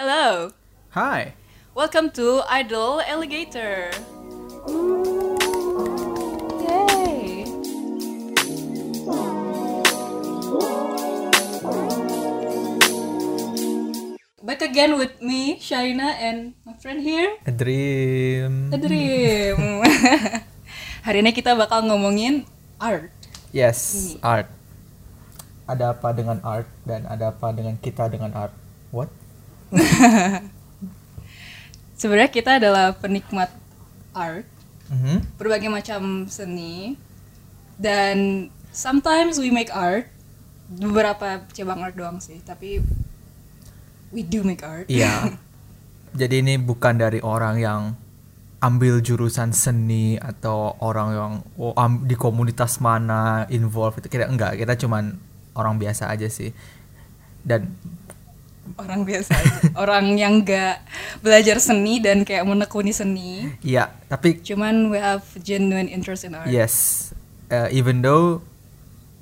Hello. Hi. Welcome to Idol Alligator. Yay. Back again with me, Shaina, and my friend here, A dream. A Dream. Hari ini kita bakal ngomongin art. Yes, art. Ada apa dengan art dan ada apa dengan kita dengan art? What? Sebenarnya kita adalah penikmat art, Mhm. berbagai macam seni, dan sometimes we make art. Beberapa cabang art doang sih, tapi we do make art. Iya. Jadi ini bukan dari orang yang ambil jurusan seni atau orang yang oh, am- di komunitas mana involved itu kita enggak kita cuman orang biasa aja sih dan Orang biasa. Orang yang gak belajar seni dan kayak menekuni seni. iya tapi Cuman we have genuine interest in art. Yes, uh, even though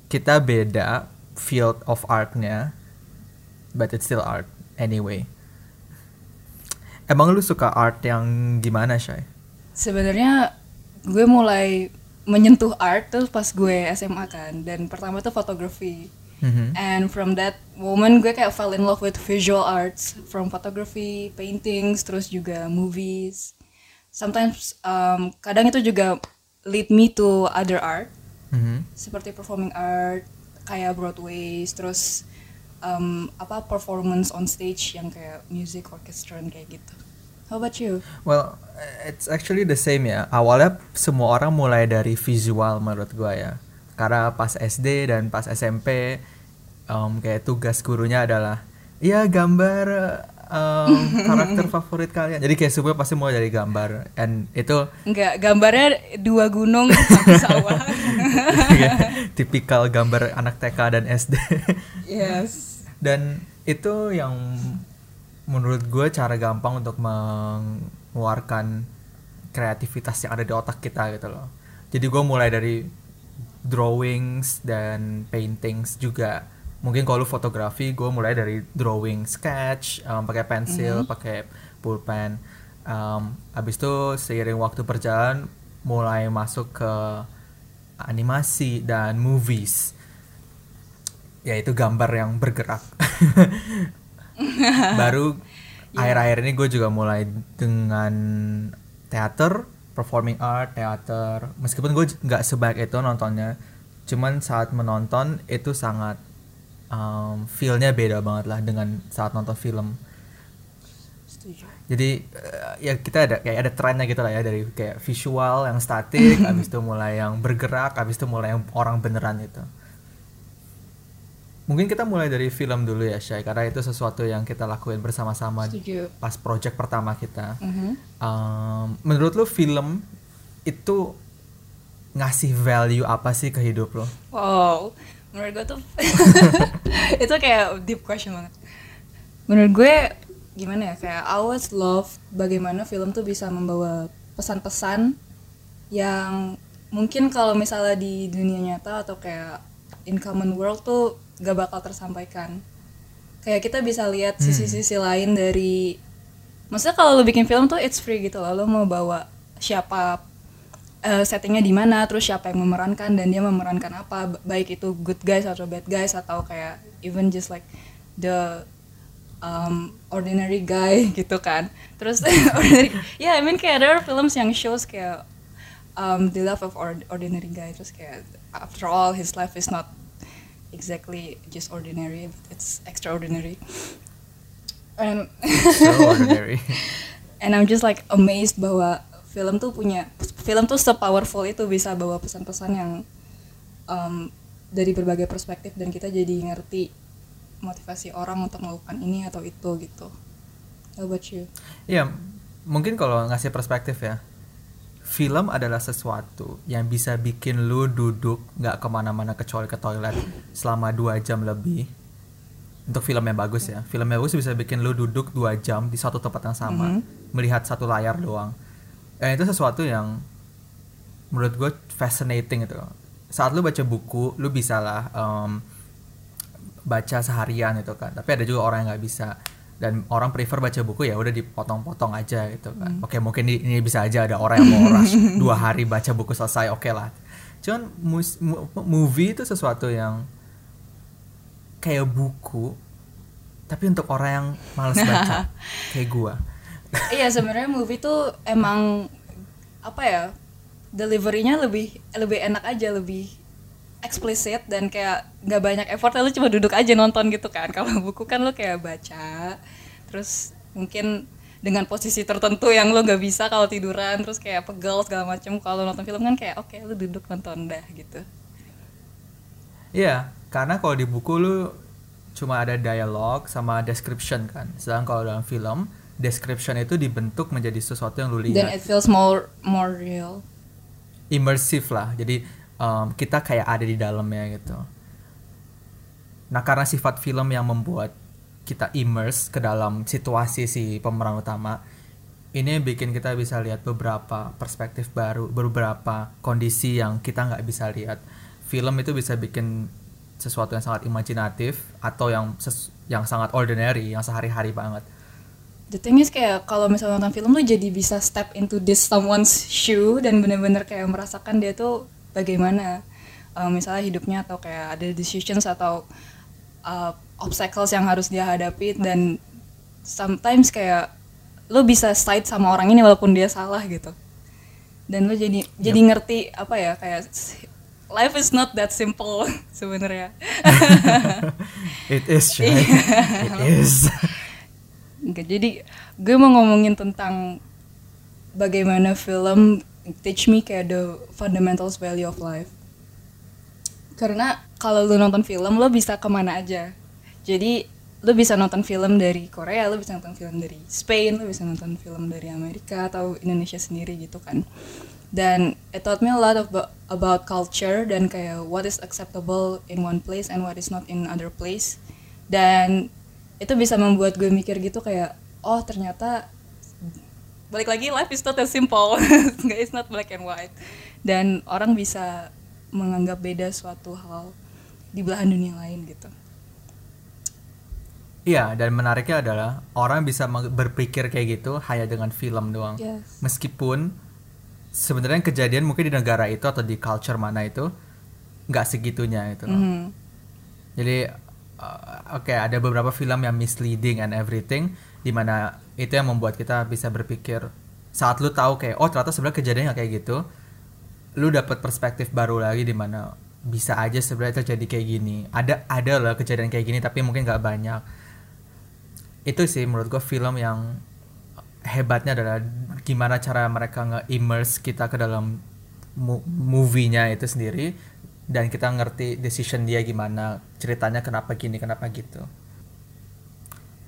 kita beda field of artnya, but it's still art anyway. Emang lu suka art yang gimana, Shay? Sebenarnya gue mulai menyentuh art tuh pas gue SMA kan. Dan pertama tuh fotografi. Mhm. And from that moment gue kayak fell in love with visual arts from photography, paintings, terus juga movies. Sometimes um, kadang itu juga lead me to other art Mhm. seperti performing art kayak Broadway, terus um, apa performance on stage yang kayak music orchestra kayak gitu. How about you? Well, it's actually the same ya. Awalnya semua orang mulai dari visual menurut gua ya. Karena pas SD dan pas SMP um, kayak tugas gurunya adalah ya gambar um, karakter favorit kalian. Jadi kayak semua pasti mulai dari gambar. And itu Enggak, gambarnya dua gunung satu sawah. tipikal gambar anak TK dan SD. yes. dan itu yang menurut gue cara gampang untuk mengeluarkan kreativitas yang ada di otak kita gitu loh jadi gue mulai dari drawings dan paintings juga. Mungkin kalau fotografi gue mulai dari drawing sketch um, pakai pensil pakai pulpen. Um, abis itu seiring waktu berjalan mulai masuk ke animasi dan movies. Yaitu gambar yang bergerak. Baru akhir-akhir ini gue juga mulai dengan teater, performing art, teater. Meskipun gue nggak sebaik itu nontonnya, cuman saat menonton itu sangat um, feel-nya beda banget lah dengan saat nonton film. Setuju. Jadi eh, ya kita ada kayak ada trennya gitu lah ya dari kayak visual yang statik, habis itu mulai yang bergerak, habis itu mulai yang orang beneran itu. Mungkin kita mulai dari film dulu ya, Syai, karena itu sesuatu yang kita lakuin bersama-sama Setuju. pas project pertama kita. Mhm. Um, menurut lu film itu ngasih value apa sih ke hidup lo? Wow, menurut gue tuh itu kayak deep question banget. Menurut gue gimana ya kayak I always love bagaimana film tuh bisa membawa pesan-pesan yang mungkin kalau misalnya di dunia nyata atau kayak in common world tuh gak bakal tersampaikan. Kayak kita bisa lihat sisi-sisi lain dari maksudnya kalau lo bikin film tuh it's free gitu loh. Lo mau bawa siapa eh, settingnya di mana, terus siapa yang memerankan dan dia memerankan apa, ba- baik itu good guys atau bad guys atau kayak even just like the um, ordinary guy gitu kan. Terus ordinary, yeah, I mean kayak are films yang shows kayak um, the life of ord- ordinary guy terus kayak after all his life is not exactly just ordinary, but it's extraordinary. And So ordinary. and I'm just like amazed bahwa film tuh punya film tuh sepowerful itu bisa bawa pesan-pesan yang um, dari berbagai perspektif dan kita jadi ngerti motivasi orang untuk melakukan ini atau itu gitu. How about you? Iya, mungkin kalau ngasih perspektif ya, film adalah sesuatu yang bisa bikin lu duduk nggak ke mana-mana kecuali ke toilet selama dua jam lebih. Untuk film yang bagus ya, film yang bagus bisa bikin lu duduk dua jam di satu tempat yang sama, melihat satu layar doang. Dan itu sesuatu yang menurut gue fascinating itu. Saat lu baca buku, lu bisa lah em, baca seharian itu kan. Tapi ada juga orang yang nggak bisa. Dan orang prefer baca buku ya udah dipotong-potong aja gitu kan. Oke mungkin ini, bisa aja ada orang yang mau rush dua hari baca buku selesai oke lah. Cuman mus, mu- movie itu sesuatu yang kayak buku tapi untuk orang yang males baca. Kayak gua. Iya sebenarnya movie tuh emang apa ya deliverynya lebih lebih enak aja lebih eksplisit dan kayak nggak banyak effort lu cuma duduk aja nonton gitu kan kalau buku kan lu kayak baca terus mungkin dengan posisi tertentu yang lo nggak bisa kalau tiduran terus kayak pegel segala macam kalau nonton film kan kayak oke lu duduk nonton dah gitu Iya, karena kalau di buku lu cuma ada dialog sama description kan. Sedangkan kalau dalam film, description itu dibentuk menjadi sesuatu yang lu dan lihat. it feels more more real Immersive lah. Jadi um, kita kayak ada di dalamnya gitu. Nah, karena sifat film yang membuat kita immerse ke dalam situasi si pemeran utama, ini bikin kita bisa lihat beberapa perspektif baru, beberapa kondisi yang kita nggak bisa lihat. Film itu bisa bikin sesuatu yang sangat imajinatif atau yang yang sangat ordinary, yang sehari-hari banget. The thing is kayak kalau misalnya nonton film lu jadi bisa step into this someone's shoe dan bener-bener kayak merasakan dia tuh bagaimana uh, misalnya hidupnya atau kayak ada decisions atau uh, obstacles yang harus dia hadapi dan sometimes kayak lu bisa side sama orang ini walaupun dia salah gitu dan lu jadi jadi ngerti apa ya kayak life is not that simple sebenarnya It is, right? It is. Enggak, jadi gue mau ngomongin tentang bagaimana film teach me kayak the fundamentals value of life. Karena kalau lu nonton film, lo bisa ke mana aja. Jadi lu bisa nonton film dari Korea, lu bisa nonton film dari Spain, lu bisa nonton film dari Amerika atau Indonesia sendiri gitu kan. Dan it taught me a lot of about culture dan kayak what is acceptable in one place and what is not in other place. Dan itu bisa membuat gue mikir gitu kayak oh ternyata balik lagi life is not as simple Nggak, it's not black and white dan orang bisa menganggap beda suatu hal di belahan dunia lain gitu Iya, dan menariknya adalah orang bisa berpikir kayak gitu hanya dengan film doang. yes Meskipun sebenarnya kejadian mungkin di negara itu atau di culture mana itu nggak segitunya itu. loh. Mhm. Jadi uh, oke ada beberapa film yang misleading and everything di mana itu yang membuat kita bisa berpikir saat lu tahu kayak oh ternyata sebenarnya kejadiannya kayak gitu lu dapat perspektif baru lagi di mana bisa aja sebenarnya terjadi kayak gini. Ada ada lah kejadian kayak gini tapi mungkin nggak banyak. Itu sih menurut gua film yang hebatnya adalah gimana cara mereka nge-immerse kita ke dalam movie-nya itu sendiri dan kita ngerti decision dia gimana ceritanya kenapa gini kenapa gitu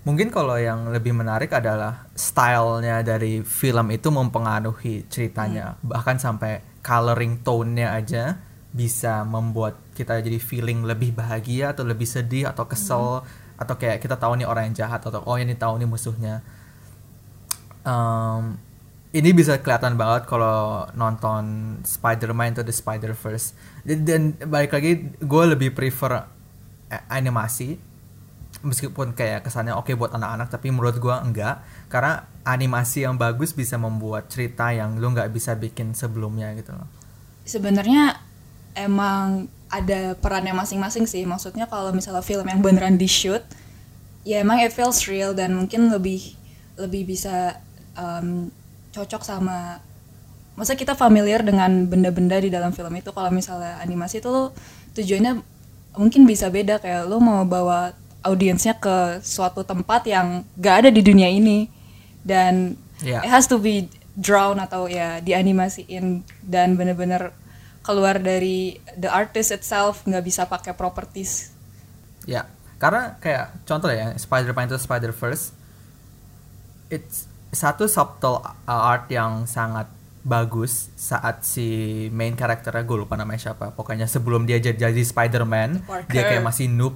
mungkin kalau yang lebih menarik adalah stylenya dari film itu mempengaruhi ceritanya. Bahkan sampai coloring tone-nya aja bisa membuat kita jadi feeling lebih bahagia atau lebih sedih atau kesel atau kayak kita tahu nih orang yang jahat atau oh ini tahu nih musuhnya. Um, ini bisa kelihatan banget kalau nonton Spider-Man to the Spider-Verse. Dan, balik lagi, gue lebih prefer animasi, meskipun kayak kesannya oke buat anak-anak, tapi menurut gue enggak, karena animasi yang bagus bisa membuat cerita yang lu nggak bisa bikin sebelumnya gitu loh. sebenarnya emang ada perannya masing-masing sih. Maksudnya kalau misalnya film yang beneran di shoot ya emang it feels real dan mungkin lebih lebih bisa um, cocok sama masa kita familiar dengan benda-benda di dalam film itu. Kalau misalnya animasi itu lo tujuannya mungkin bisa beda. Kayak lo mau bawa audiensnya ke suatu tempat yang gak ada di dunia ini dan Iya. it has to be drawn atau ya dianimasiin dan bener-bener keluar dari the artist itself nggak bisa pakai properties Ya, karena kayak contoh ya Spider-Man to Spider-Verse it's satu subtle art yang sangat bagus saat si main karakternya gue lupa namanya siapa pokoknya sebelum dia jadi, jadi Spider-Man Parker. dia kayak masih noob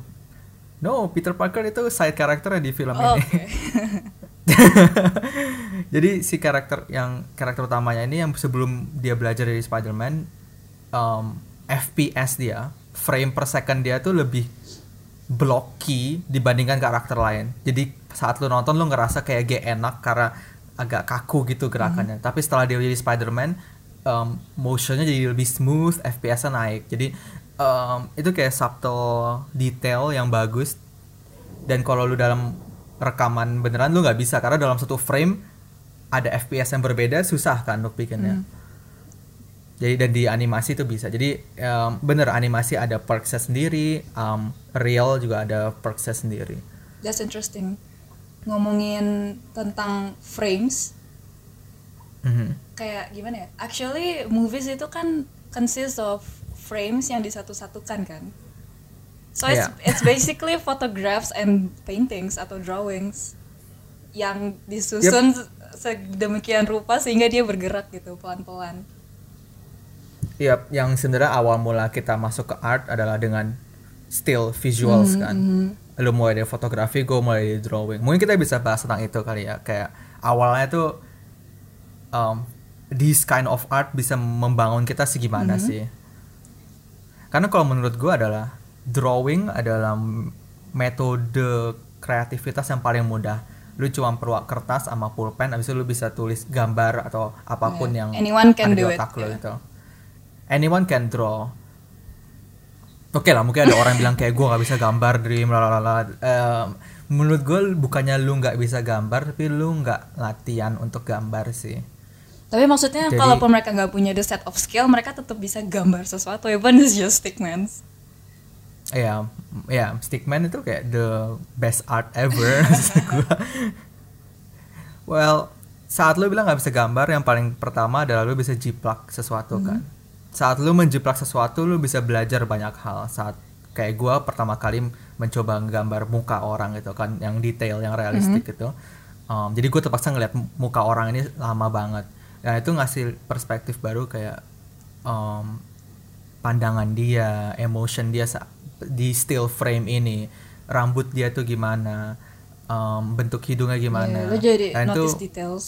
no Peter Parker itu side karakternya di film Oh, ini. Oke. Jadi si karakter yang karakter utamanya ini yang sebelum dia belajar dari Spider-Man um, FPS dia frame per second dia tuh lebih blocky dibandingkan karakter lain. Jadi saat lu nonton lu ngerasa kayak gak enak karena agak kaku gitu gerakannya. Tapi setelah dia jadi Spider-Man um, motionnya jadi lebih smooth FPS-nya naik. Jadi um, itu kayak subtle detail yang bagus dan kalau lu dalam rekaman beneran lu nggak bisa karena dalam satu frame ada FPS yang berbeda susah kan untuk bikinnya jadi dan di animasi itu bisa jadi um, bener animasi ada perksnya sendiri um, real juga ada perksnya sendiri That's interesting. Ngomongin tentang frames, Mhm. kayak gimana ya? Actually, movies itu kan consist of frames yang disatu-satukan kan. So it's, Yeah. it's basically photographs and paintings atau drawings yang disusun sedemikian rupa sehingga dia bergerak gitu pelan-pelan. Iya, yang sebenarnya awal mula kita masuk ke art adalah dengan still visuals kan. Lu mulai dari fotografi, gue mulai dari drawing. Mungkin kita bisa bahas tentang itu kali ya. Kayak awalnya tuh um, this kind of art bisa membangun kita segimana sih? Karena kalau menurut gue adalah drawing adalah metode kreativitas yang paling mudah. Lu cuma perlu kertas sama pulpen, habis itu lu bisa tulis gambar atau apa pun Yeah. yang Anyone can ada di do it, otak lu yeah. gitu. Anyone can draw. Oke lah, mungkin ada orang bilang kayak gue nggak bisa gambar dari melalala. menurut gue bukannya lu nggak bisa gambar, tapi lu nggak latihan untuk gambar sih. Tapi maksudnya Jadi- kalaupun mereka nggak punya the set of skill, mereka tetap bisa gambar sesuatu. Even it's just stickmans. Ya, ya, stickman itu kayak the best art ever. well, saat lu bilang nggak bisa gambar, yang paling pertama adalah lu bisa jiplak sesuatu kan. Saat lu menjiplak sesuatu, lu bisa belajar banyak hal. Saat kayak gua pertama kali mencoba nggambar muka orang gitu kan, yang detail, yang realistik gitu. Um, jadi gue terpaksa ngeliat muka orang ini lama banget. Dan itu ngasih perspektif baru kayak um, pandangan dia, emotion dia di still frame ini, rambut dia tuh gimana, um, bentuk hidungnya gimana. Yeah, lo jadi itu notice details.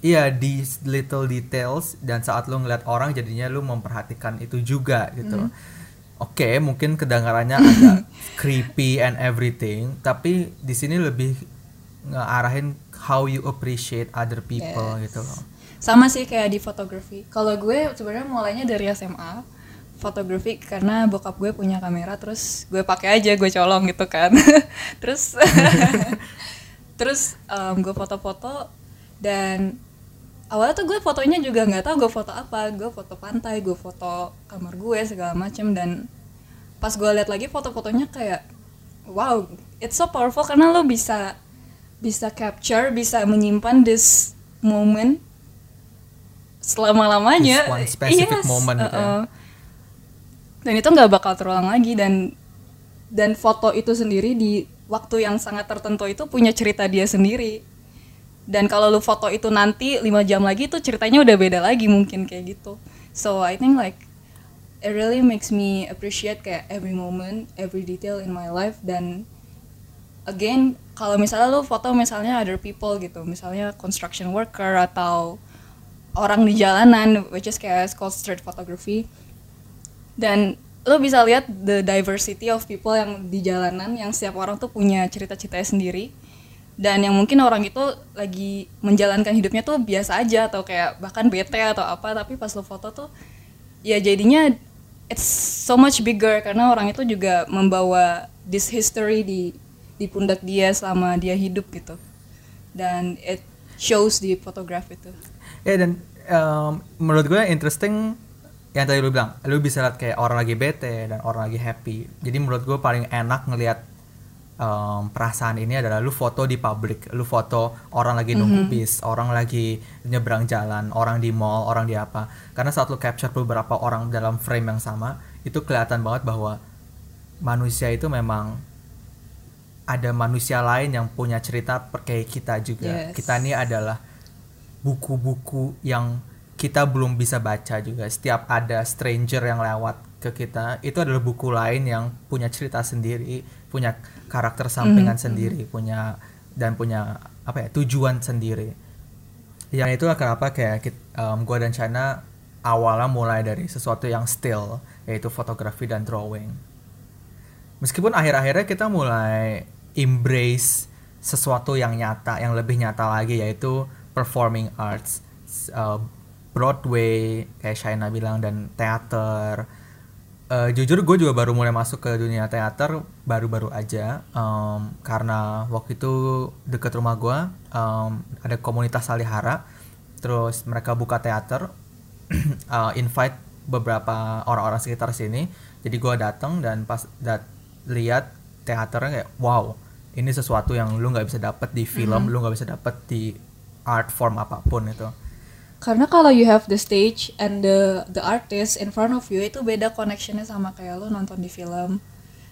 iya di little details dan saat lu ngeliat orang jadinya lu memperhatikan itu juga gitu. Hmm. Oke, mungkin kedengarannya agak creepy and everything, tapi di sini lebih ngarahin how you appreciate other people Yes. gitu loh. Sama sih kayak di fotografi. Kalau gue sebenarnya mulainya dari SMA fotografi karena bokap gue punya kamera terus gue pakai aja gue colong gitu kan. terus terus em, gue foto-foto dan awalnya tuh gue fotonya juga nggak tahu gue foto apa. Gue foto pantai, gue foto kamar gue segala macem dan pas gue lihat lagi foto-fotonya kayak wow, it's so powerful karena lo bisa bisa capture, bisa menyimpan this moment selama lamanya. This one specific moment gitu ya. Dan itu nggak bakal terulang lagi dan dan foto itu sendiri di waktu yang sangat tertentu itu punya cerita dia sendiri. Dan kalau lu foto itu nanti 5 jam lagi itu ceritanya udah beda lagi mungkin kayak gitu. So I think like it really makes me appreciate kayak every moment, every detail in my life dan again kalau misalnya lu foto misalnya other people gitu, misalnya construction worker atau orang di jalanan which is kayak called street photography. Dan lo bisa lihat the diversity of people yang di jalanan yang setiap orang tuh punya cerita-ceritanya sendiri. Dan yang mungkin orang itu lagi menjalankan hidupnya tuh biasa aja atau kayak bahkan bete atau apa tapi pas lo foto tuh ya jadinya it's so much bigger karena orang itu juga membawa this history di di pundak dia selama dia hidup gitu. Dan it shows di fotografi itu Ya dan em, menurut gue interesting yang tadi lu bilang, lu bisa lihat kayak orang lagi bete dan orang lagi happy. Jadi menurut gue paling enak ngelihat em, perasaan ini adalah lu foto di publik, lu foto orang lagi nunggu bis, orang lagi nyebrang jalan, orang di mall, orang di apa. Karena saat lu capture beberapa orang dalam frame yang sama, itu kelihatan banget bahwa manusia itu memang ada manusia lain yang punya cerita kayak kita juga. Yes. Kita ini adalah buku-buku yang kita belum bisa baca juga. Setiap ada stranger yang lewat ke kita, itu adalah buku lain yang punya cerita sendiri, punya karakter sampingan sendiri, punya dan punya apa ya tujuan sendiri. Yang itu kenapa kayak kit, em, gua dan China awalnya mulai dari sesuatu yang still, yaitu fotografi dan drawing. Meskipun akhir-akhirnya kita mulai embrace sesuatu yang nyata yang lebih nyata lagi yaitu performing arts uh, Broadway kayak Shaina bilang dan teater. Uh, jujur gue juga baru mulai masuk ke dunia teater baru-baru aja um, karena waktu itu deket rumah gue um, ada komunitas Salihara. Terus mereka buka teater uh, invite beberapa orang-orang sekitar sini. Jadi gue datang dan pas dat lihat teaternya kayak wow ini sesuatu yang lu nggak bisa dapet di film Mm-hmm. lu nggak bisa dapet di art form apa pun itu Karena kalau you have the stage and the the artist in front of you itu beda connectionnya sama kayak lo nonton di film.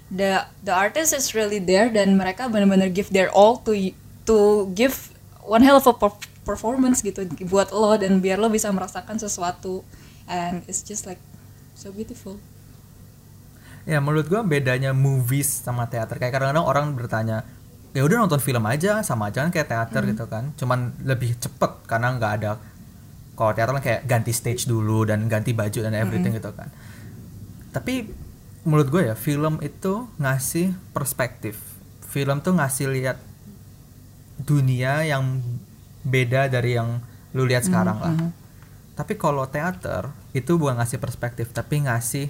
The the artist is really there dan mereka benar-benar give their all to to give one hell of a per- performance gitu buat lo dan biar lo bisa merasakan sesuatu and it's just like so beautiful. ya menurut gua bedanya movies sama teater kayak kadang-kadang orang bertanya ya udah nonton film aja sama aja kan kayak teater gitu kan. Cuman lebih cepet karena nggak ada kalau teater kan kayak ganti stage dulu dan ganti baju dan everything gitu kan. Tapi menurut gue ya film itu ngasih perspektif. Film tuh ngasih lihat dunia yang beda dari yang lu lihat sekarang lah. tapi kalau teater itu bukan ngasih perspektif tapi ngasih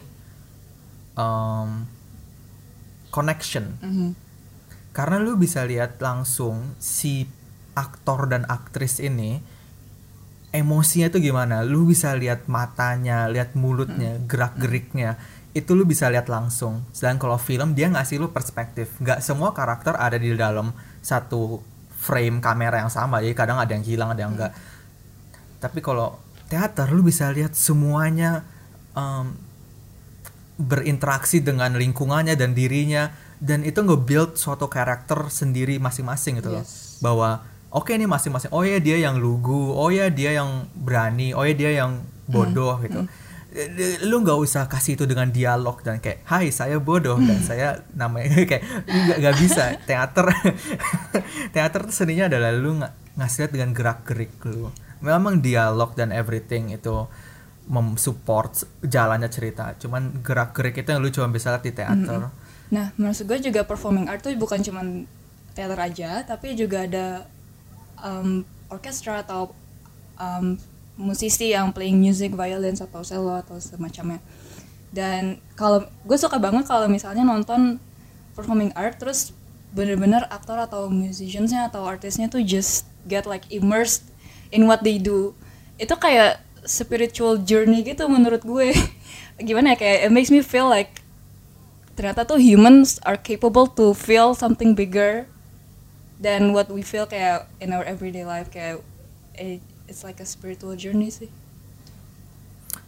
um, connection. Mhm. Karena lu bisa lihat langsung si aktor dan aktris ini emosinya tuh gimana? Lu bisa lihat matanya lihat mulutnya gerak geriknya itu lu bisa lihat langsung. Sedangkan kalau film dia ngasih lu perspektif. Nggak semua karakter ada di dalam satu frame kamera yang sama. Jadi kadang ada yang hilang ada yang enggak tapi kalau teater lu bisa lihat semuanya um, berinteraksi dengan lingkungannya dan dirinya dan itu nge-build suatu karakter sendiri masing-masing gitu loh. Yes. bahwa oke nih masing-masing. Oh ya dia yang lugu. Oh ya dia yang berani. Oh ya dia yang bodoh gitu. Eh, lu nggak usah kasih itu dengan dialog dan kayak hai saya bodoh dan saya namanya kayak nggak bisa. Teater teater tuh seninya adalah lu ng ngasih lihat dengan gerak gerik lu. Memang dialog dan everything itu memsupport jalannya cerita. Cuman gerak gerik itu yang lu cuma bisa lihat di teater Nah, maksud gue juga performing art tuh bukan cuman teater aja, tapi juga ada um, orkestra atau um, musisi yang playing music, violin atau cello atau semacamnya. Dan kalau gue suka banget kalau misalnya nonton performing art terus bener-bener aktor atau musiciansnya atau artisnya tuh just get like immersed in what they do. Itu kayak spiritual journey gitu menurut gue. Gimana ya kayak it makes me feel like ternyata tuh humans are capable to feel something bigger than what we feel kayak in our everyday life. Kayak it, it's like a spiritual journey sih.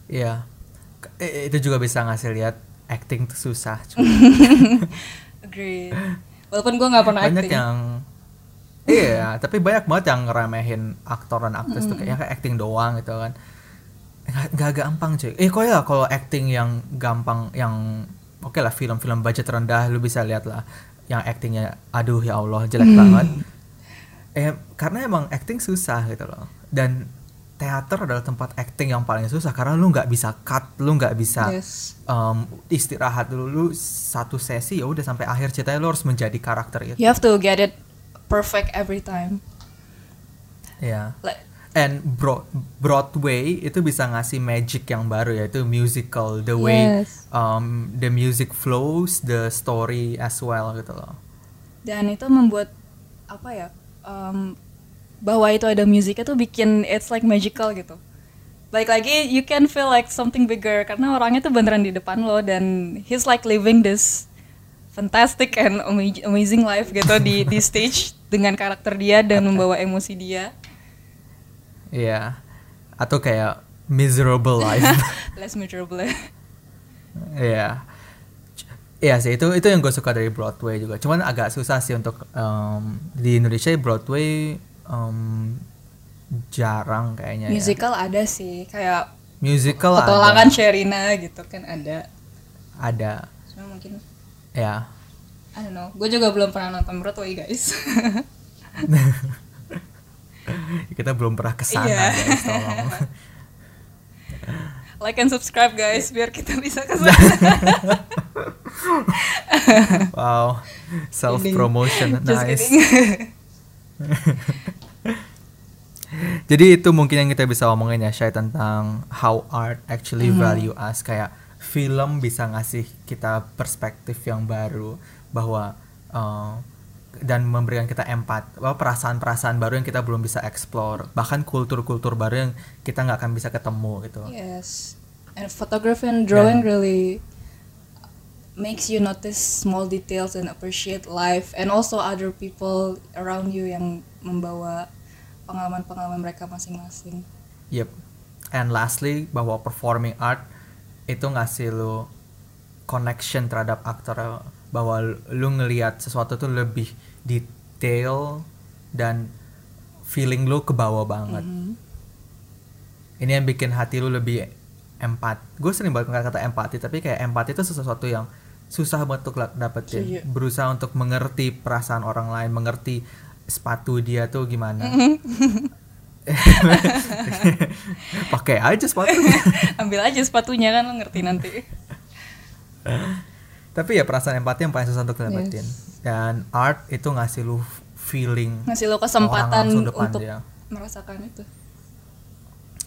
Iya. K- eh, itu juga bisa ngasih lihat acting tuh susah agree walaupun gue nggak pernah banyak acting. yang iya tapi banyak banget yang ngeremehin aktor dan aktris tuh. Kayaknya kayak acting doang gitu kan. Nggak nggak gampang cuy. Eh kok ya kalau acting yang gampang yang oke lah film-film budget rendah lu bisa lihat lah yang actingnya aduh ya Allah jelek banget. Eh karena emang acting susah gitu loh. Dan teater adalah tempat acting yang paling susah karena lu nggak bisa cut lu nggak bisa yes. um, istirahat dulu. Lu satu sesi ya udah sampai akhir ceritanya lu harus menjadi karakter itu. You have to get it perfect every time. Ya like and Bro- Broadway itu bisa ngasih magic yang baru yaitu musical the way Yes. um, the music flows the story as well gitu loh. Dan itu membuat apa ya um, bahwa itu ada musiknya tuh bikin it's like magical gitu. Baik lagi you can feel like something bigger karena orangnya tuh beneran di depan lo dan he's like living this fantastic and ama- amazing life gitu di di stage dengan karakter dia dan membawa emosi dia Iya atau kayak miserable life less miserable Iya. Iya sih itu itu yang gue suka dari Broadway juga. Cuman agak susah sih untuk em, di Indonesia Broadway em, jarang kayaknya. ya. musical ada sih kayak Musical petualangan ada. Sherina gitu kan ada Ada. cuma mungkin Ya. I don't know gue juga belum pernah nonton Broadway guys Kita belum pernah ke sana Iya. guys, tolong. like and subscribe guys biar kita bisa ke sana wow. Self promotion nice. Jadi itu mungkin yang kita bisa omongin ya Shay tentang how art actually value us kayak film bisa ngasih kita perspektif yang baru bahwa uh, dan memberikan kita empat perasaan-perasaan baru yang kita belum bisa explore bahkan kultur-kultur baru yang kita nggak akan bisa ketemu gitu Yes. And photography and drawing really makes you notice small details and appreciate life and also other people around you yang membawa pengalaman-pengalaman mereka masing-masing. Yep. And lastly bahwa performing art itu ngasih lu connection terhadap aktor bahwa lu ngelihat sesuatu tuh lebih detail dan feeling lu ke bawah banget. Ini yang bikin hati lu lebih empat. Gue sering banget kata empati tapi kayak empati itu sesuatu yang susah banget untuk dapetin. Setuju. Berusaha untuk mengerti perasaan orang lain, mengerti sepatu dia tuh gimana. Pakai aja sepatunya. Ambil aja sepatunya kan lo ngerti nanti. Tapi ya perasaan empati yang paling susah untuk dapetin. Dan art itu ngasih lu feeling Ngasih orang kesempatan depan untuk dia. merasakan itu.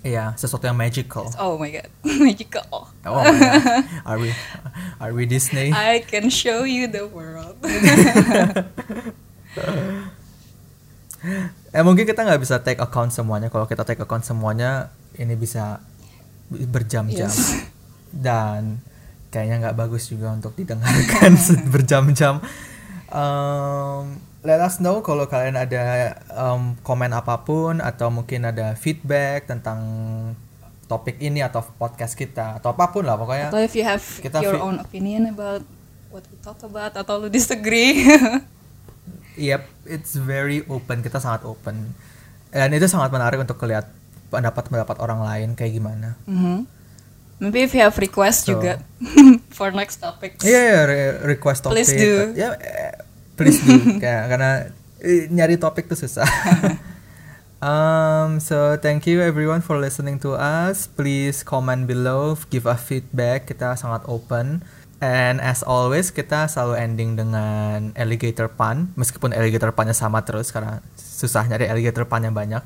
Iya, sesuatu yang magical. Oh my god, magical. Oh, my God. are we are we Disney? I can show you the world. Eh mungkin kita nggak bisa take account semuanya. Kalau kita take account semuanya, ini bisa berjam-jam. Yes. Dan kayaknya nggak bagus juga untuk didengarkan berjam-jam. Um, let us know kalau kalian ada um, komen apa pun atau mungkin ada feedback tentang topik ini atau podcast kita atau apa pun lah pokoknya. Atau if you have Kita your own opinion about what we talk about atau lu disagree. Yep, it's very open. Kita sangat open. Dan itu sangat menarik untuk lihat pendapat-pendapat orang lain kayak gimana. Mhm. Maybe if you have request So- juga for next topics. Iya, yeah, re- request topik. Please do. Ya, eh, please do. Kayak karena eh, nyari topik tuh susah. um, so thank you everyone for listening to us. Please comment below, give us feedback. Kita sangat open. And as always, kita selalu ending dengan alligator pun, meskipun alligator punnya sama terus karena susah nyari alligator pun yang banyak.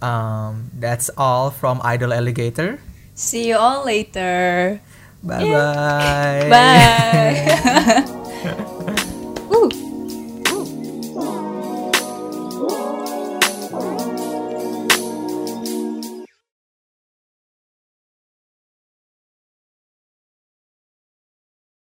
Um, that's all from Idol Alligator. See you all later. Bye bye. Bye.